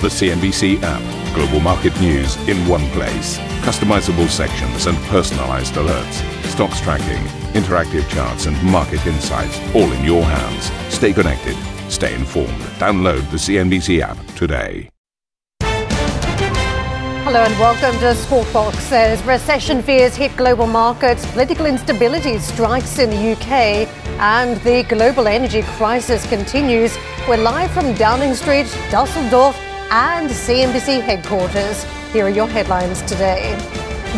The CNBC app. Global market news in one place. Customizable sections and personalized alerts. Stocks tracking, interactive charts, and market insights all in your hands. Stay connected. Stay informed. Download the CNBC app today. Hello and welcome to Squawk Box. As recession fears hit global markets, political instability strikes in the UK, and the global energy crisis continues. We're live from Downing Street, Dusseldorf, and CNBC headquarters. Here are your headlines today.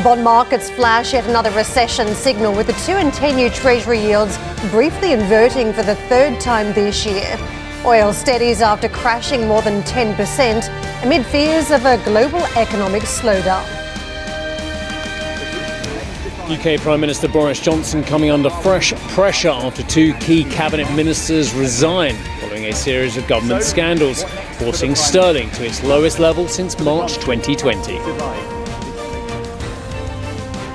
Bond markets flash yet another recession signal with the 2 and 10 year Treasury yields briefly inverting for the third time this year. Oil steadies after crashing more than 10% amid fears of a global economic slowdown. UK Prime Minister Boris Johnson coming under fresh pressure after two key cabinet ministers resigned following a series of government scandals, forcing sterling to its lowest level since March 2020.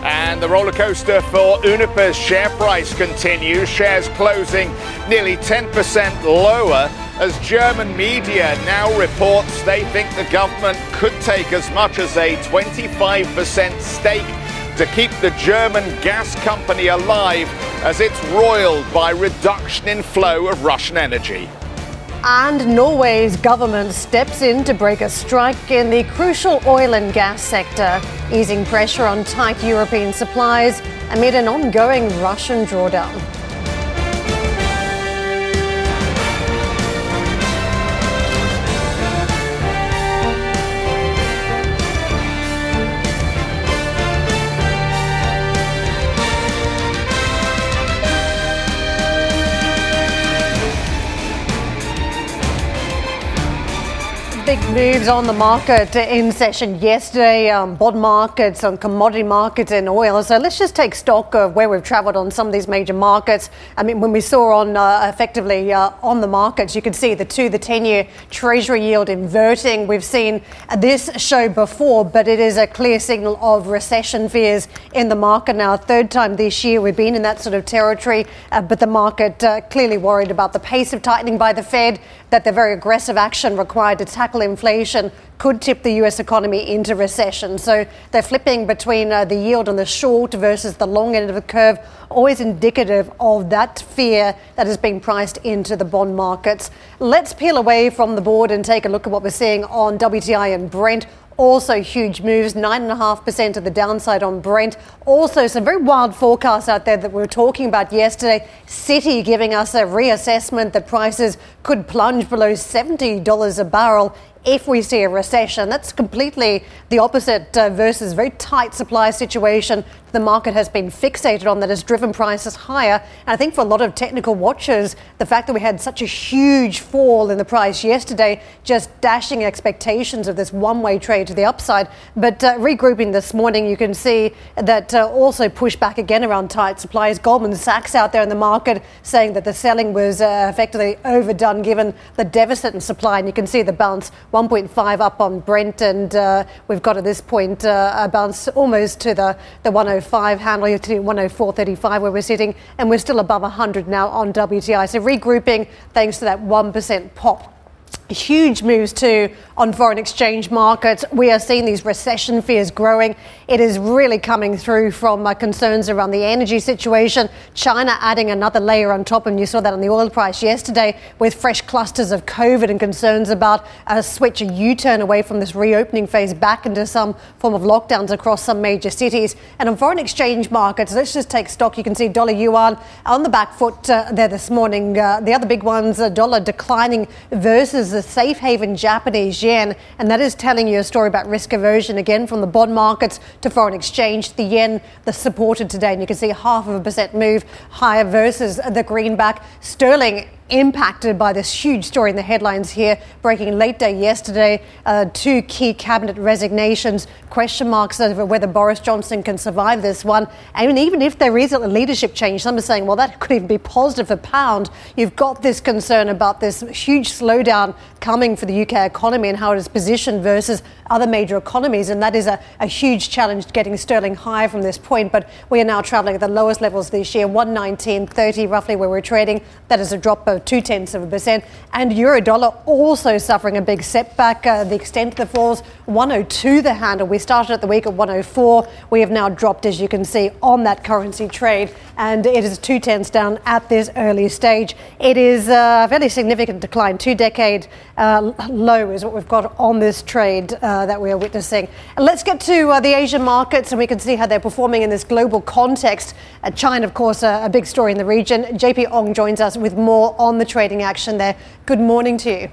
And the roller coaster for Uniper's share price continues, shares closing nearly 10% lower as German media now reports they think the government could take as much as a 25% stake to keep the German gas company alive as it's roiled by reduction in flow of Russian energy. And Norway's government steps in to break a strike in the crucial oil and gas sector, easing pressure on tight European supplies amid an ongoing Russian drawdown. Moves on the market in session yesterday. Um, bond markets, and commodity markets, and oil. So let's just take stock of where we've travelled on some of these major markets. I mean, when we saw on uh, effectively uh, on the markets, you can see the two, the ten-year Treasury yield inverting. We've seen this show before, but it is a clear signal of recession fears in the market now. Third time this year we've been in that sort of territory, uh, but the market uh, clearly worried about the pace of tightening by the Fed that the very aggressive action required to tackle inflation could tip the US economy into recession. So they're flipping between uh, the yield on the short versus the long end of the curve, always indicative of that fear that is being priced into the bond markets. Let's peel away from the board and take a look at what we're seeing on WTI and Brent. Also, huge moves, 9.5% of the downside on Brent. Also, some very wild forecasts out there that we were talking about yesterday. Citi giving us a reassessment that prices could plunge below $70 a barrel if we see a recession. That's completely the opposite uh, versus very tight supply situation the market has been fixated on that has driven prices higher. And I think for a lot of technical watchers, the fact that we had such a huge fall in the price yesterday just dashing expectations of this one way trade to the upside. But uh, regrouping this morning, you can see that uh, also pushed back again around tight supplies. Goldman Sachs out there in the market saying that the selling was uh, effectively overdone given the deficit in supply. And you can see the bounce 1.5 up on Brent, and uh, we've got at this point uh, a bounce almost to the, the 105. 105 handle, sitting 104.35 where we're sitting, and we're still above 100 now on WTI. So regrouping thanks to that 1% pop Huge moves too on foreign exchange markets. We are seeing these recession fears growing. It is really coming through from uh, concerns around the energy situation. China adding another layer on top, and you saw that on the oil price yesterday with fresh clusters of COVID and concerns about a switch, a U turn away from this reopening phase back into some form of lockdowns across some major cities. And on foreign exchange markets, let's just take stock. You can see dollar yuan on the back foot uh, there this morning. Uh, the other big ones, dollar declining versus the safe haven Japanese yen, and that is telling you a story about risk aversion again from the bond markets to foreign exchange. The yen, the supported today, and you can see half of a percent move higher versus the greenback. Sterling impacted by this huge story in the headlines here, breaking late day yesterday. Uh, two key cabinet resignations, question marks over whether Boris Johnson can survive this one. And even if there is a leadership change, some are saying, well, that could even be positive for pound. You've got this concern about this huge slowdown coming for the UK economy and how it is positioned versus other major economies. And that is a, a huge challenge getting sterling higher from this point. But we are now traveling at the lowest levels this year, 119.30 roughly where we're trading. That is a drop of two tenths of a percent. And euro dollar also suffering a big setback. Uh, the extent of the falls 102 the handle. We started at the week at 104. We have now dropped, as you can see, on that currency trade, and it is two tenths down at this early stage. It is a fairly significant decline. Two decade uh, low is what we've got on this trade uh, that we are witnessing. And let's get to uh, the Asian markets, and we can see how they're performing in this global context. Uh, China, of course, a big story in the region. JP Ong joins us with more on the trading action there. Good morning to you.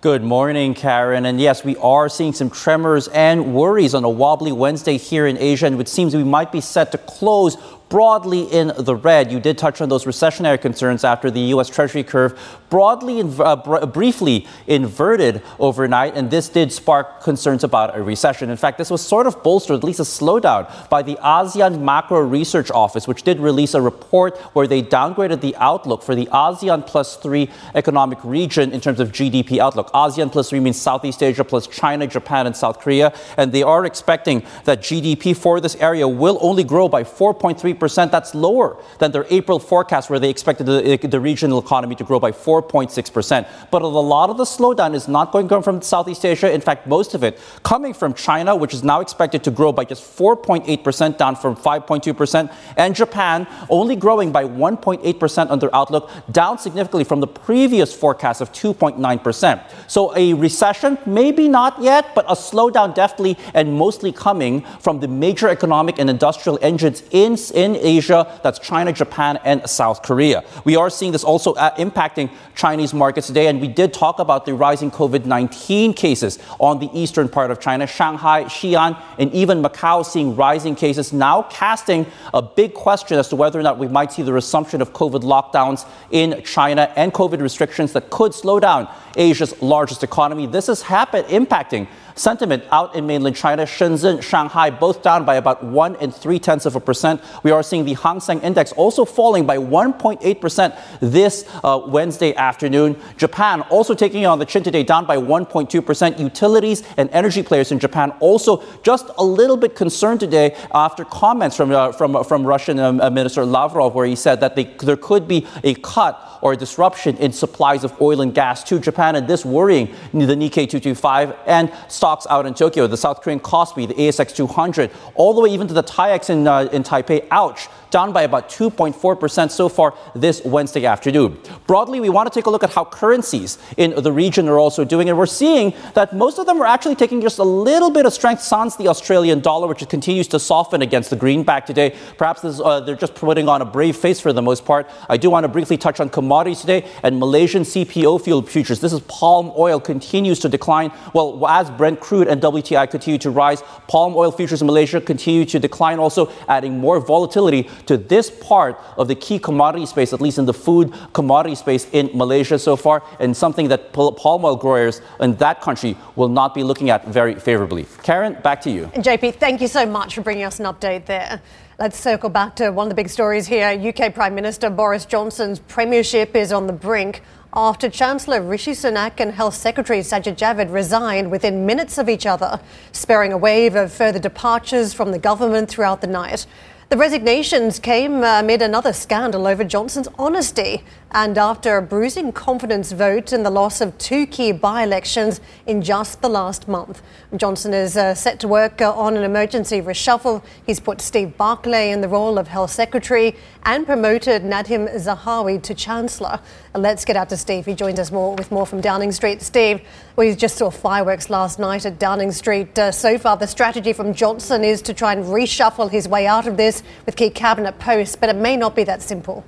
Good morning, Karen. And yes, we are seeing some tremors and worries on a wobbly Wednesday here in Asia, and it seems we might be set to close broadly in the red. You did touch on those recessionary concerns after the U.S. Treasury curve broadly, uh, br- briefly inverted overnight, and this did spark concerns about a recession. In fact, this was sort of bolstered, at least a slowdown, by the ASEAN Macro Research Office, which did release a report where they downgraded the outlook for the ASEAN plus three economic region in terms of GDP outlook. ASEAN plus three means Southeast Asia plus China, Japan, and South Korea, and they are expecting that GDP for this area will only grow by 4.3 3%. That's lower than their April forecast, where they expected the, eh, the regional economy to grow by 4.6%. But a lot of the slowdown is not going to come from Southeast Asia. In fact, most of it coming from China, which is now expected to grow by just 4.8%, down from 5.2%, and Japan only growing by 1.8% on their outlook, down significantly from the previous forecast of 2.9%. So a recession, maybe not yet, but a slowdown definitely and mostly coming from the major economic and industrial engines in, in in Asia. That's China, Japan, and South Korea. We are seeing this also uh, impacting Chinese markets today. And we did talk about the rising COVID 19 cases on the eastern part of China, Shanghai, Xi'an, and even Macau seeing rising cases, now casting a big question as to whether or not we might see the resumption of COVID lockdowns in China and COVID restrictions that could slow down Asia's largest economy. This is happen- impacting Sentiment out in mainland China, Shenzhen, Shanghai, both down by about one and three tenths of a percent. We are seeing the Hang Seng Index also falling by 1.8 percent this uh, Wednesday afternoon. Japan also taking on the chin today, down by 1.2 percent. Utilities and energy players in Japan also just a little bit concerned today after comments from uh, from from Russian um, uh, Minister Lavrov, where he said that they, there could be a cut or a disruption in supplies of oil and gas to Japan, and this worrying the Nikkei 225 and stocks out in Tokyo, the South Korean Kospi, the ASX 200, all the way even to the TAIEX in, uh, in Taipei. Ouch down by about 2.4% so far this Wednesday afternoon. Broadly, we want to take a look at how currencies in the region are also doing, and we're seeing that most of them are actually taking just a little bit of strength sans the Australian dollar, which continues to soften against the greenback today. Perhaps this, uh, they're just putting on a brave face for the most part. I do want to briefly touch on commodities today and Malaysian CPO fuel futures. This is palm oil continues to decline. Well, as Brent crude and WTI continue to rise, palm oil futures in Malaysia continue to decline, also adding more volatility to this part of the key commodity space, at least in the food commodity space in Malaysia so far, and something that palm oil growers in that country will not be looking at very favorably. Karen, back to you. And JP, thank you so much for bringing us an update there. Let's circle back to one of the big stories here. UK Prime Minister Boris Johnson's premiership is on the brink after Chancellor Rishi Sunak and Health Secretary Sajid Javid resigned within minutes of each other, sparing a wave of further departures from the government throughout the night. The resignations came uh, amid another scandal over Johnson's honesty and after a bruising confidence vote and the loss of two key by elections in just the last month. Johnson is uh, set to work uh, on an emergency reshuffle. He's put Steve Barclay in the role of Health Secretary and promoted Nadhim Zahawi to Chancellor. Let's get out to Steve. He joins us more with more from Downing Street. Steve, we just saw fireworks last night at Downing Street. Uh, so far, the strategy from Johnson is to try and reshuffle his way out of this with key cabinet posts, but it may not be that simple.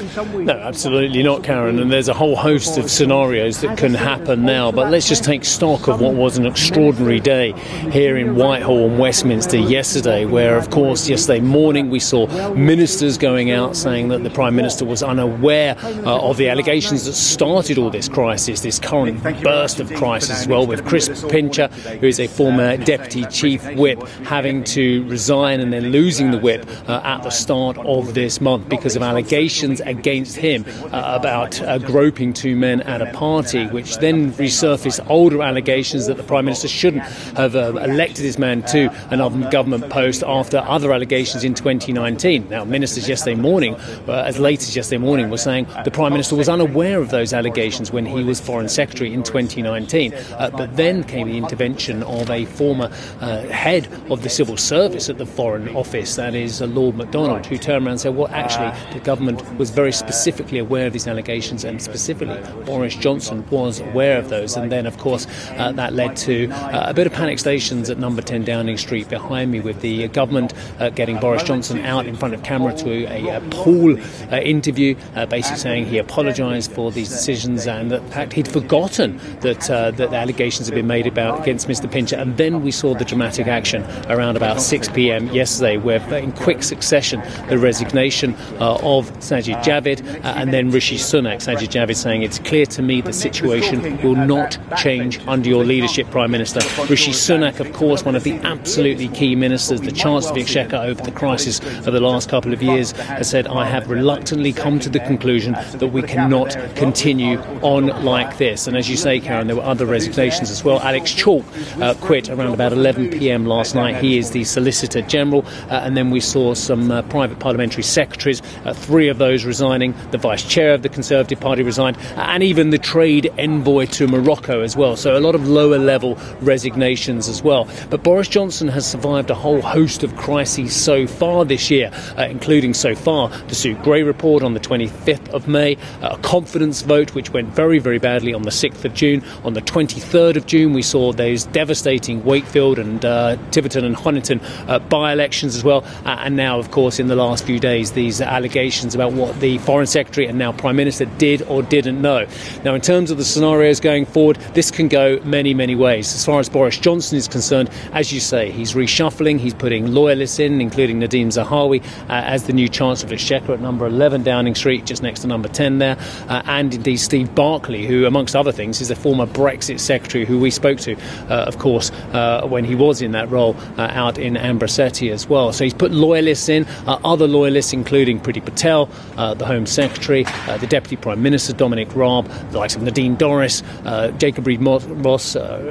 No, absolutely not, Karen. And there's a whole host of scenarios that can happen now. But let's just take stock of what was an extraordinary day here in Whitehall and Westminster yesterday, where, of course, yesterday morning we saw ministers going out saying that the Prime Minister was unaware uh, of the allegations that started all this crisis, this current burst of crisis as well, with Chris Pincher, who is a former Deputy Chief Whip, having to resign and then losing the whip uh, at the start of this month because of allegations against him uh, about uh, groping two men at a party, which then resurfaced older allegations that the Prime Minister shouldn't have uh, elected this man to another government post after other allegations in 2019. Now, ministers yesterday morning, uh, as late as yesterday morning, were saying the Prime Minister was unaware of those allegations when he was Foreign Secretary in 2019. Uh, but then came the intervention of a former uh, head of the civil service at the Foreign Office, that is Lord McDonald, who turned around and said, well, actually, the government was very specifically aware of these allegations, and specifically, Boris Johnson was aware of those. And then, of course, uh, that led to uh, a bit of panic stations at number 10 Downing Street behind me, with the government uh, getting Boris Johnson out in front of camera to a, a pool uh, interview, uh, basically saying he apologised for these decisions and that, in fact, he'd forgotten that, uh, that the allegations had been made about against Mr. Pincher. And then we saw the dramatic action around about 6 p.m. yesterday, where in quick succession the resignation of Sajid Javid and then Rishi Sunak. Sajid Javid saying, It's clear to me the situation will not change under your leadership, Prime Minister. Rishi Sunak, of course, one of the absolutely key ministers, the Chancellor of the Exchequer over the crisis of the last couple of years, has said, I have reluctantly come to the conclusion that we cannot continue on like this. And as you say, Karen, there were other resignations as well. Alex Chalk uh, quit around about 11 pm last night. He is the Solicitor General. Uh, and then we saw some uh, private parliamentary secretaries, uh, three of those resigning. The Vice Chair of the Conservative Party resigned, and even the trade envoy to Morocco as well. So a lot of lower level resignations as well. But Boris Johnson has survived a whole host of crises so far this year, uh, including so far the Sue Gray report on the 25th of May, uh, a confidence vote which went very, very badly on the 6th of June. On the 23rd of June, we saw those devastating Wakefield and uh, Tiverton and Honiton uh, by elections as well. Uh, and now, of course, in the last few days, these allegations about what the Foreign Secretary and now Prime Minister did or didn't know. Now, in terms of the scenarios going forward, this can go many, many ways. As far as Boris Johnson is concerned, as you say, he's reshuffling, he's putting loyalists in, including Nadhim Zahawi uh, as the new Chancellor of Exchequer at number 11 Downing Street, just next to number 10 there, uh, and indeed Steve Barclay, who, amongst other things, is the former Brexit Secretary who we spoke to, uh, of course, uh, when he was in that role uh, out in Ambrosetti as well. So he's put loyalists in, uh, other loyalists, including Priti Patel, Uh, the Home Secretary, uh, the Deputy Prime Minister, Dominic Raab, the likes of Nadine Dorries, uh, Jacob Rees-Mogg,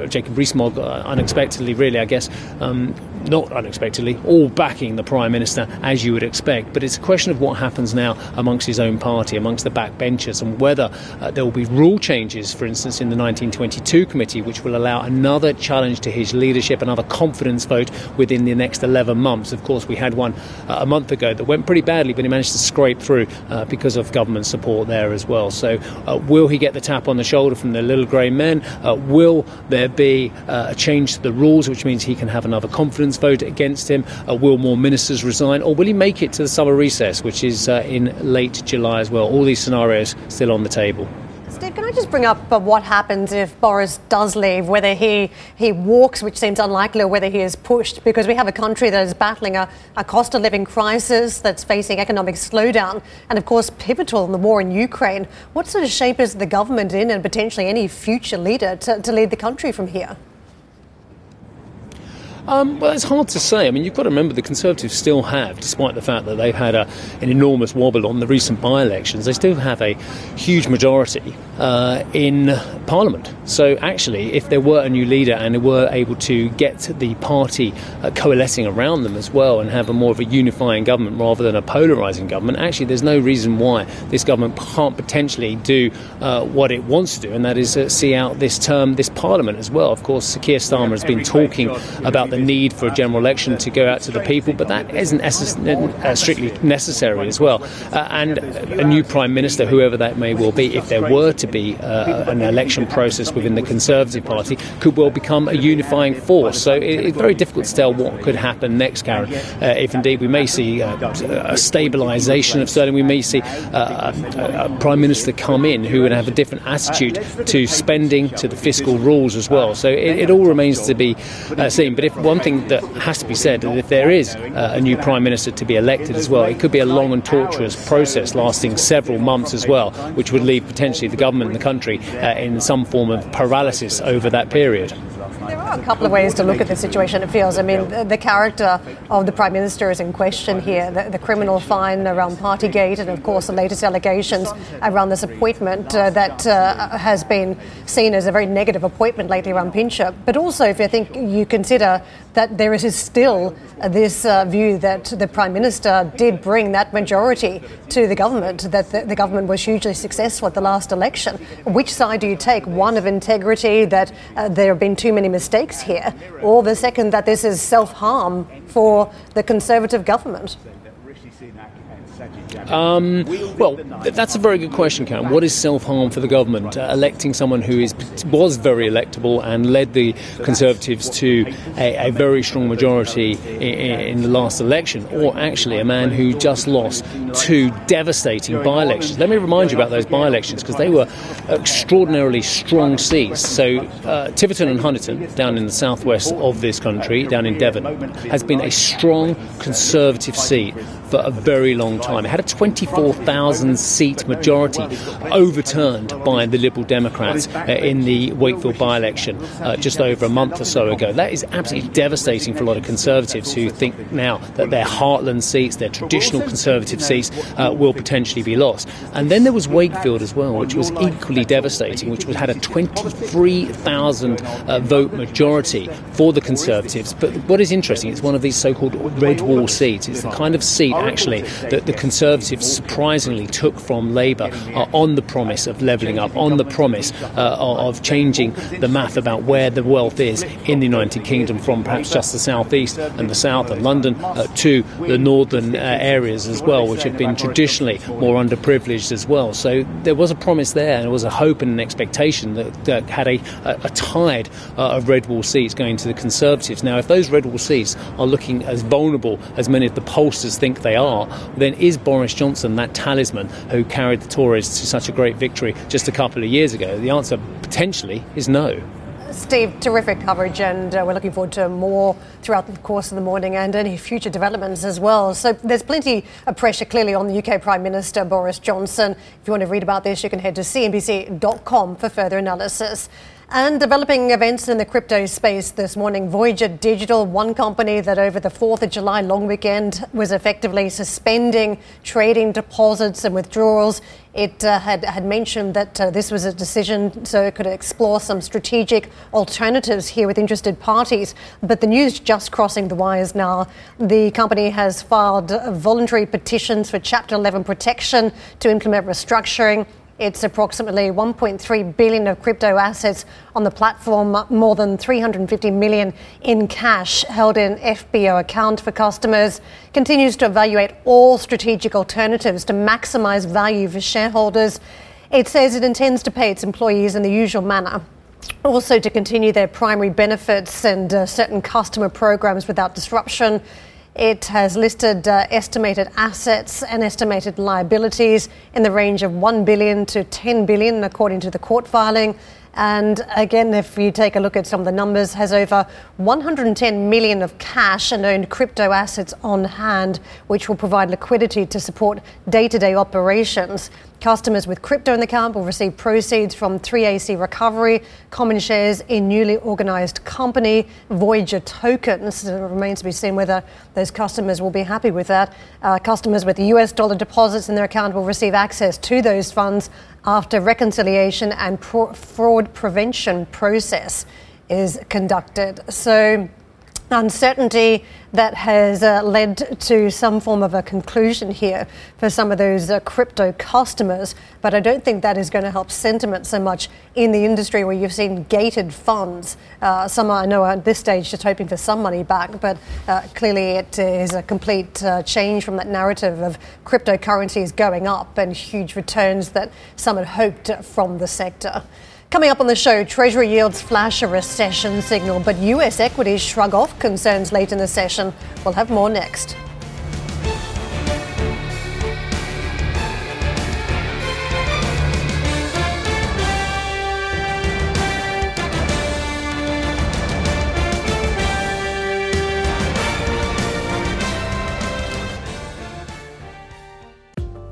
Jacob Rees-Mogg, unexpectedly, really, I guess, um, not unexpectedly, all backing the Prime Minister as you would expect. But it's a question of what happens now amongst his own party, amongst the backbenchers, and whether uh, there will be rule changes, for instance, in the 1922 committee, which will allow another challenge to his leadership, another confidence vote within the next 11 months. Of course, we had one uh, a month ago that went pretty badly, but he managed to scrape through uh, because of government support there as well. So, uh, will he get the tap on the shoulder from the little grey men? Uh, will there be uh, a change to the rules, which means he can have another confidence vote against him? will more ministers resign, or will he make it to the summer recess, which is in late July as well? All these scenarios still on the table. Steve, can I just bring up uh, what happens if Boris does leave, whether he, he walks, which seems unlikely, or whether he is pushed? Because we have a country that is battling a, a cost of living crisis, that's facing economic slowdown, and of course, pivotal in the war in Ukraine. What sort of shape is the government in, and potentially any future leader to, to lead the country from here? Um, well, it's hard to say. I mean, you've got to remember the Conservatives still have, despite the fact that they've had a, an enormous wobble on the recent by elections, they still have a huge majority uh, in Parliament. So, actually, if there were a new leader and they were able to get the party uh, coalescing around them as well and have a more of a unifying government rather than a polarising government, actually, there's no reason why this government can't potentially do uh, what it wants to do, and that is uh, see out this term, this Parliament as well. Of course, Keir Starmer has been talking about the the need for a general election to go out to the people, but that isn't uh, strictly necessary as well. Uh, and a new prime minister, whoever that may well be, if there were to be uh, an election process within the Conservative Party, could well become a unifying force. So it, it's very difficult to tell what could happen next, Karen. Uh, if indeed we may see uh, a stabilisation of Sterling, we may see uh, a, a prime minister come in who would have a different attitude to spending, to the fiscal rules as well. So it, it all remains to be seen. But if one thing that has to be said is if there is uh, a new prime minister to be elected as well, it could be a long and tortuous process lasting several months as well, which would leave potentially the government and the country uh, in some form of paralysis over that period. Are a couple of ways to look at the situation, it feels. I mean, the, the character of the Prime Minister is in question here. The, the, criminal fine around Partygate, and of course, the latest allegations around this appointment uh, that uh, has been seen as a very negative appointment lately around Pincher. But also, if you think you consider that there is still this uh, view that the Prime Minister did bring that majority to the government, that the, the government was hugely successful at the last election. Which side do you take? One of integrity, that uh, there have been too many mistakes here, or the second, that this is self harm for the Conservative government? Um, well, that's a very good question, Cam. What is self harm for the government? Uh, electing someone who is was very electable and led the Conservatives to a, a very strong majority in, in, the last election, or actually a man who just lost two devastating by elections. Let me remind you about those by elections because they were extraordinarily strong seats. So, uh, Tiverton and Honiton, down in the southwest of this country, down in Devon, has been a strong Conservative seat for a very long time. It had a 24,000 seat majority overturned by the Liberal Democrats uh, in the Wakefield by election uh, just over a month or so ago. That is absolutely devastating for a lot of Conservatives who think now that their heartland seats, their traditional Conservative seats, uh, will potentially be lost. And then there was Wakefield as well, which was equally devastating, which had a 23,000 uh, vote majority for the Conservatives. But what is interesting, it's one of these so called red wall seats. It's the kind of seat actually that the Conservatives surprisingly took from Labour uh, on the promise of levelling up, on the promise uh, of changing the math about where the wealth is in the United Kingdom from perhaps just the southeast and the south and London uh, to the northern uh, areas as well, which have been traditionally more underprivileged as well. So there was a promise there, and there was a hope and an expectation that, that had a, a tide uh, of red wall seats going to the Conservatives. Now, if those red wall seats are looking as vulnerable as many of the pollsters think they are, then is Boris Johnson that talisman who carried the Tories to such a great victory just a couple of years ago? The answer potentially is no. Steve, terrific coverage, and uh, we're looking forward to more throughout the course of the morning and any future developments as well. So there's plenty of pressure clearly on the UK Prime Minister Boris Johnson. If you want to read about this, you can head to cnbc.com for further analysis. And developing events in the crypto space this morning, Voyager Digital, one company that over the 4th of July long weekend was effectively suspending trading deposits and withdrawals. It uh, had, had mentioned that uh, this was a decision so it could explore some strategic alternatives here with interested parties. But the news just crossing the wires now. The company has filed voluntary petitions for Chapter 11 protection to implement restructuring. It's approximately 1.3 billion of crypto assets on the platform, more than 350 million in cash held in FBO account for customers. Continues to evaluate all strategic alternatives to maximize value for shareholders. It says it intends to pay its employees in the usual manner. Also, to continue their primary benefits and uh, certain customer programs without disruption. It has listed uh, estimated assets and estimated liabilities in the range of 1 billion to 10 billion, according to the court filing. And again, if you take a look at some of the numbers, has over 110 million of cash and owned crypto assets on hand, which will provide liquidity to support day-to-day operations. Customers with crypto in the account will receive proceeds from 3AC recovery, common shares in newly organised company, Voyager tokens. It remains to be seen whether those customers will be happy with that. Uh, customers with US dollar deposits in their account will receive access to those funds after reconciliation and pro- fraud prevention process is conducted. So uncertainty that has uh, led to some form of a conclusion here for some of those uh, crypto customers. But I don't think that is going to help sentiment so much in the industry where you've seen gated funds. Uh, some I know at this stage just hoping for some money back, but uh, clearly it is a complete uh, change from that narrative of cryptocurrencies going up and huge returns that some had hoped from the sector. Coming up on the show, Treasury yields flash a recession signal, but US equities shrug off concerns late in the session. We'll have more next.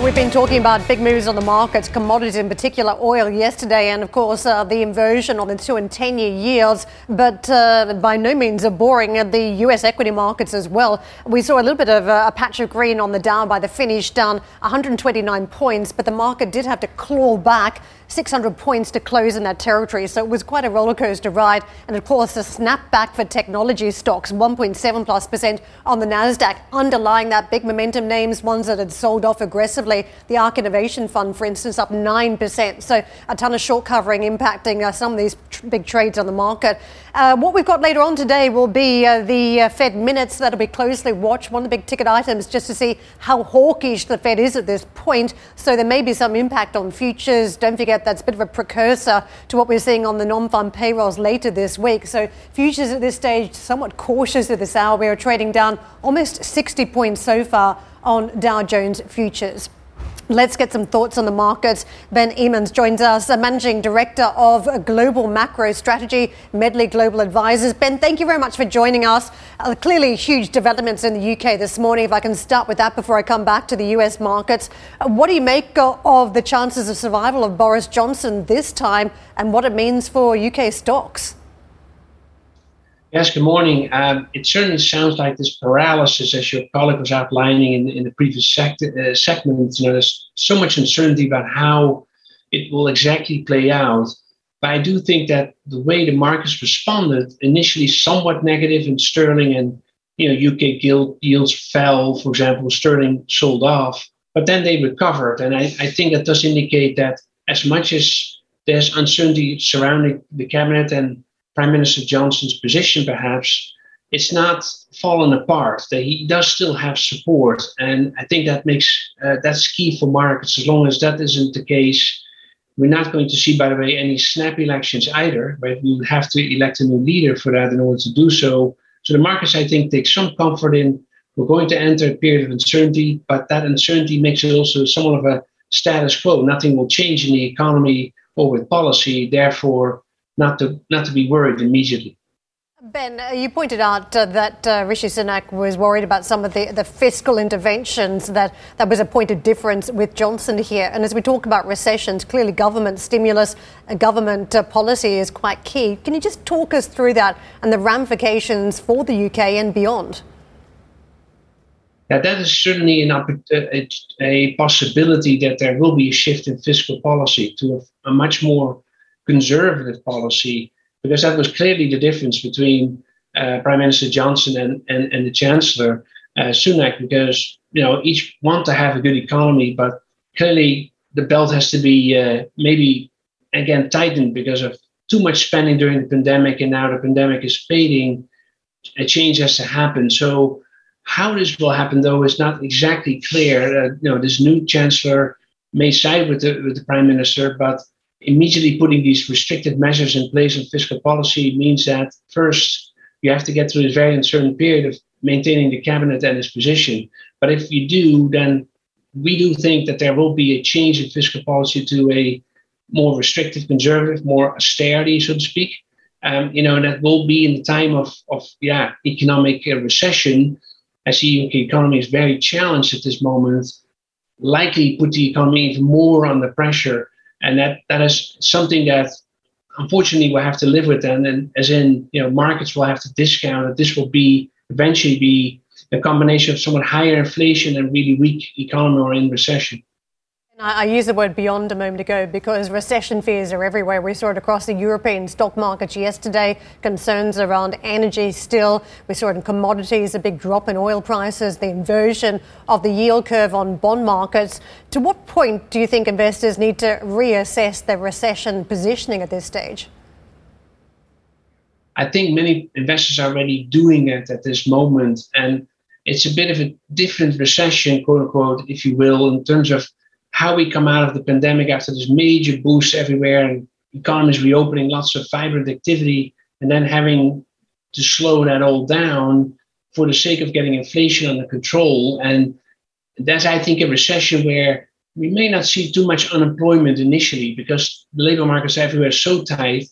We've been talking about big moves on the markets, commodities in particular, oil yesterday, and of course uh, the inversion on the two and ten year yields, but uh, by no means are boring. The US equity markets as well. We saw a little bit of a, a patch of green on the down by the finish, down 129 points, but the market did have to claw back 600 points to close in that territory. So it was quite a roller coaster ride. And of course, a snapback for technology stocks, 1.7 plus percent on the Nasdaq. Underlying that, big momentum names, ones that had sold off aggressively. The ARK Innovation Fund, for instance, up 9%. So a ton of short covering impacting uh, some of these tr- big trades on the market. Uh, what we've got later on today will be uh, the uh, Fed minutes that'll be closely watched. One of the big ticket items just to see how hawkish the Fed is at this point. So there may be some impact on futures. Don't forget that's a bit of a precursor to what we're seeing on the non-farm payrolls later this week. So futures at this stage somewhat cautious at this hour. We are trading down almost 60 points so far on Dow Jones futures. Let's get some thoughts on the market. Ben Emons joins us, a managing director of global macro strategy, Medley Global Advisors. Ben, thank you very much for joining us. Uh, clearly, huge developments in the UK this morning. If I can start with that before I come back to the US markets, uh, what do you make of the chances of survival of Boris Johnson this time, and what it means for UK stocks? Yes, good morning. Um, it certainly sounds like this paralysis, as your colleague was outlining in, in the previous uh, segment. You know, there's so much uncertainty about how it will exactly play out. But I do think that the way the markets responded, initially somewhat negative in sterling and you know UK gilt yields fell, for example, sterling sold off, but then they recovered. And I, I think that does indicate that as much as there's uncertainty surrounding the cabinet and Prime Minister Johnson's position, perhaps, it's not fallen apart. That he does still have support, and I think that makes uh, that's key for markets. As long as that isn't the case, we're not going to see, by the way, any snap elections either. Right? We would have to elect a new leader for that in order to do so. So the markets, I think, take some comfort in. We're going to enter a period of uncertainty, but that uncertainty makes it also somewhat of a status quo. Nothing will change in the economy or with policy. Therefore, not to not to be worried immediately. Ben, uh, you pointed out uh, that uh, Rishi Sunak was worried about some of the, the fiscal interventions, that that was a point of difference with Johnson here. And as we talk about recessions, clearly government stimulus, uh, government uh, policy is quite key. Can you just talk us through that and the ramifications for the UK and beyond? Yeah, that is certainly an, a, a possibility that there will be a shift in fiscal policy to a, a much more conservative policy, because that was clearly the difference between uh, Prime Minister Johnson and, and, and the Chancellor uh, Sunak, because you know each want to have a good economy, but clearly the belt has to be uh, maybe again tightened because of too much spending during the pandemic, and now the pandemic is fading. A change has to happen. So how this will happen, though, is not exactly clear. Uh, you know, this new chancellor may side with the with the prime minister, but immediately putting these restrictive measures in place in fiscal policy means that first you have to get through this very uncertain period of maintaining the cabinet and its position. But if you do, then we do think that there will be a change in fiscal policy to a more restrictive, conservative, more austerity, so to speak. Um, you know, that will be in the time of, of yeah, economic uh, recession, as the UK economy is very challenged at this moment, likely put the economy even more under pressure and that that is something that unfortunately we'll have to live with then. And as in you know markets will have to discount that this will be eventually be a combination of somewhat higher inflation and really weak economy or in recession I used the word beyond a moment ago because recession fears are everywhere. We saw it across the European stock markets yesterday. Concerns around energy still. We saw it in commodities, a big drop in oil prices, the inversion of the yield curve on bond markets. To what point do you think investors need to reassess their recession positioning at this stage? I think many investors are already doing it at this moment. And it's a bit of a different recession, quote unquote, if you will, in terms of how we come out of the pandemic after this major boost everywhere and economies reopening, lots of vibrant activity, and then having to slow that all down for the sake of getting inflation under control. And that's, I think, a recession where we may not see too much unemployment initially because the labor markets everywhere are so tight.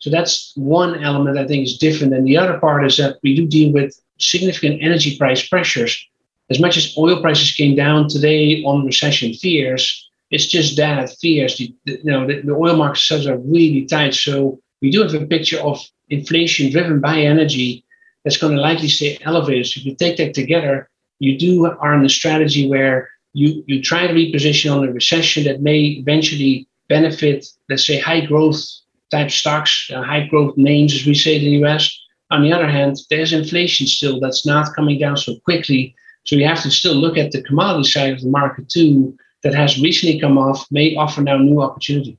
So that's one element I think is different. And the other part is that we do deal with significant energy price pressures. As much as oil prices came down today on recession fears, it's just that fears. The, the, you know, the, the oil markets are really tight. So we do have a picture of inflation driven by energy that's going to likely stay elevated. So if you take that together, you do are in a strategy where you, you try to reposition on a recession that may eventually benefit, let's say, high growth type stocks, uh, high growth names, as we say in the US. On the other hand, there's inflation still that's not coming down so quickly. So you have to still look at the commodity side of the market too, that has recently come off, may offer now new opportunity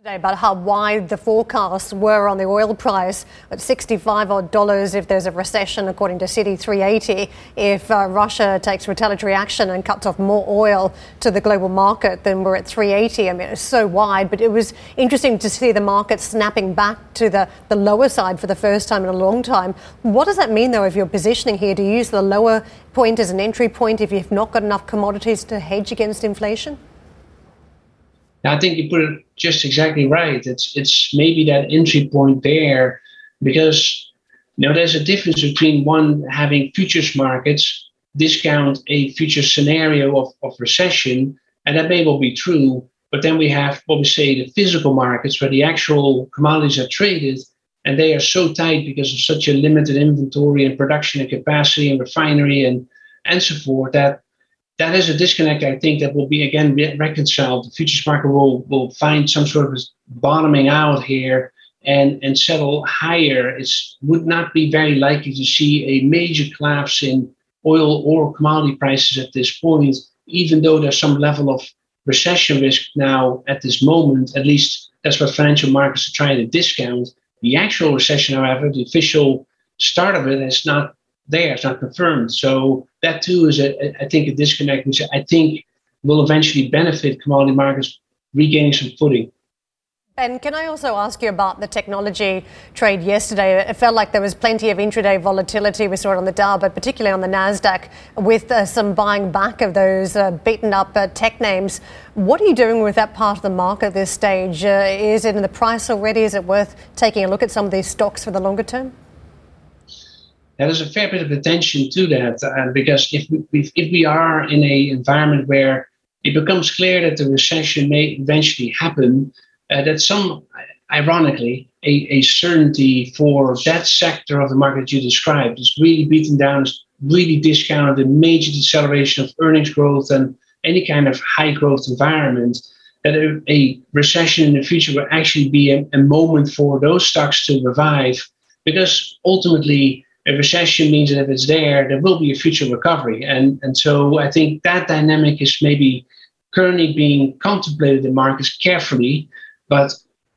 today about how wide the forecasts were on the oil price at 65 odd dollars if there's a recession, according to Citi 380. If uh, Russia takes retaliatory action and cuts off more oil to the global market, then we're at 380. I mean, it's so wide, but it was interesting to see the market snapping back to the, the lower side for the first time in a long time. What does that mean, though, if you're positioning here to use the lower point as an entry point if you've not got enough commodities to hedge against inflation? I think you put it just exactly right. It's it's maybe that entry point there, because you know there's a difference between one having futures markets discount a future scenario of, of recession, and that may well be true. But then we have what we say the physical markets where the actual commodities are traded, and they are so tight because of such a limited inventory and production and capacity and refinery and and so forth that that is a disconnect, I think, that will be again reconciled. The futures market will, will find some sort of bottoming out here and, and settle higher. It would not be very likely to see a major collapse in oil or commodity prices at this point, even though there's some level of recession risk now at this moment. At least that's what financial markets are trying to discount. The actual recession, however, the official start of it has not there. It's not confirmed. So that too is, a, I think, a disconnect, which I think will eventually benefit commodity markets regaining some footing. And can I also ask you about the technology trade yesterday? It felt like there was plenty of intraday volatility. We saw it on the Dow, but particularly on the Nasdaq, with uh, some buying back of those uh, beaten up uh, tech names. What are you doing with that part of the market at this stage? Uh, is it in the price already? Is it worth taking a look at some of these stocks for the longer term? There's a fair bit of attention to that uh, because if we, if we are in an environment where it becomes clear that the recession may eventually happen, uh, that some, ironically, a, a, certainty for that sector of the market you described is really beaten down, is really discounted, a major deceleration of earnings growth and any kind of high growth environment. That a, a recession in the future will actually be a, a moment for those stocks to revive because ultimately a recession means that if it's there, there will be a future recovery. And, and so I think that dynamic is maybe currently being contemplated in markets carefully, but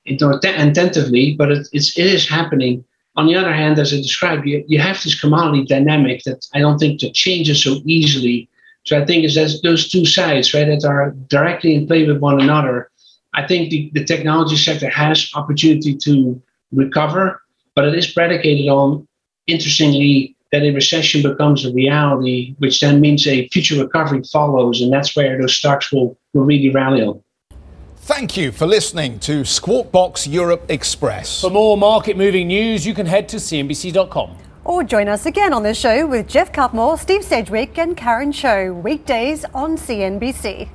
attentively, but it, it's, it is happening. On the other hand, as I described, you, you have this commodity dynamic that I don't think that changes so easily. So I think it's those two sides, right, that are directly in play with one another. I think the, the technology sector has opportunity to recover, but it is predicated on interestingly, that a recession becomes a reality, which then means a future recovery follows, and that's where those stocks will, will really rally on. Thank you for listening to Squawk Box Europe Express. For more market moving news, you can head to CNBC.com. Or join us again on the show with Geoff Cutmore, Steve Sedgwick, and Karen Tso, weekdays on CNBC.